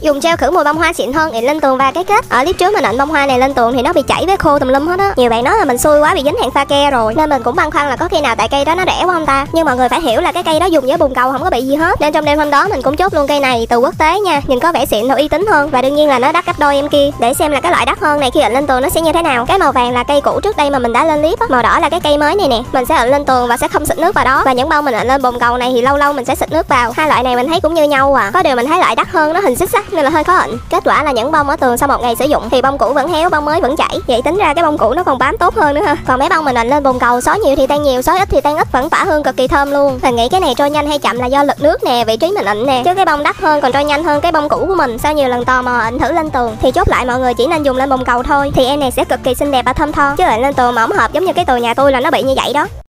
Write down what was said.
dùng gel khử mùi bông hoa xịn hơn ịn lên tường và cái kết. Ở clip trước mình ịn bông hoa này lên tường thì nó bị chảy với khô tùm lum hết á. Nhiều bạn nói là mình xui quá bị dính hàng pha ke rồi, nên mình cũng băn khoăn là có khi nào tại cây đó nó rẻ quá không ta? Nhưng mọi người phải hiểu là cái cây đó dùng với bồn cầu không có bị gì hết. Nên trong đêm hôm đó mình cũng chốt luôn cây này từ quốc tế nha. Nhìn có vẻ xịn và uy tín hơn. Và đương nhiên là nó đắt gấp đôi em kia. Để xem là cái loại đắt hơn này khi ịn lên tường nó sẽ như thế nào. Cái màu vàng là cây cũ trước đây mà mình đã lên clip á. Màu đỏ là cái cây mới này nè. Mình sẽ ịn lên tường và sẽ không xịt nước vào đó. Và những bông mình ịn lên bồn cầu này thì lâu lâu mình sẽ xịt nước vào. Hai loại này mình thấy cũng như nhau à. Có điều mình thấy loại đắt hơn nó hình xích xác nên là hơi khó ịn kết quả là những bông ở tường sau một ngày sử dụng thì bông cũ vẫn héo, bông mới vẫn chảy. Vậy tính ra cái bông cũ nó còn bám tốt hơn nữa ha. Còn mấy bông mình ịn lên bồn cầu, xói nhiều thì tan nhiều, xói ít thì tan ít, vẫn tỏa hương cực kỳ thơm luôn. Mình nghĩ cái này trôi nhanh hay chậm là do lực nước nè, vị trí mình ịn nè. Chứ cái bông đắt hơn còn trôi nhanh hơn cái bông cũ của mình. Sau nhiều lần tò mò ịn thử lên tường. Thì chốt lại mọi người chỉ nên dùng lên bồn cầu thôi. Thì em này sẽ cực kỳ xinh đẹp và thơm tho. Chứ ịn lên tường mà không hợp giống như cái tường nhà tôi là nó bị như vậy đó.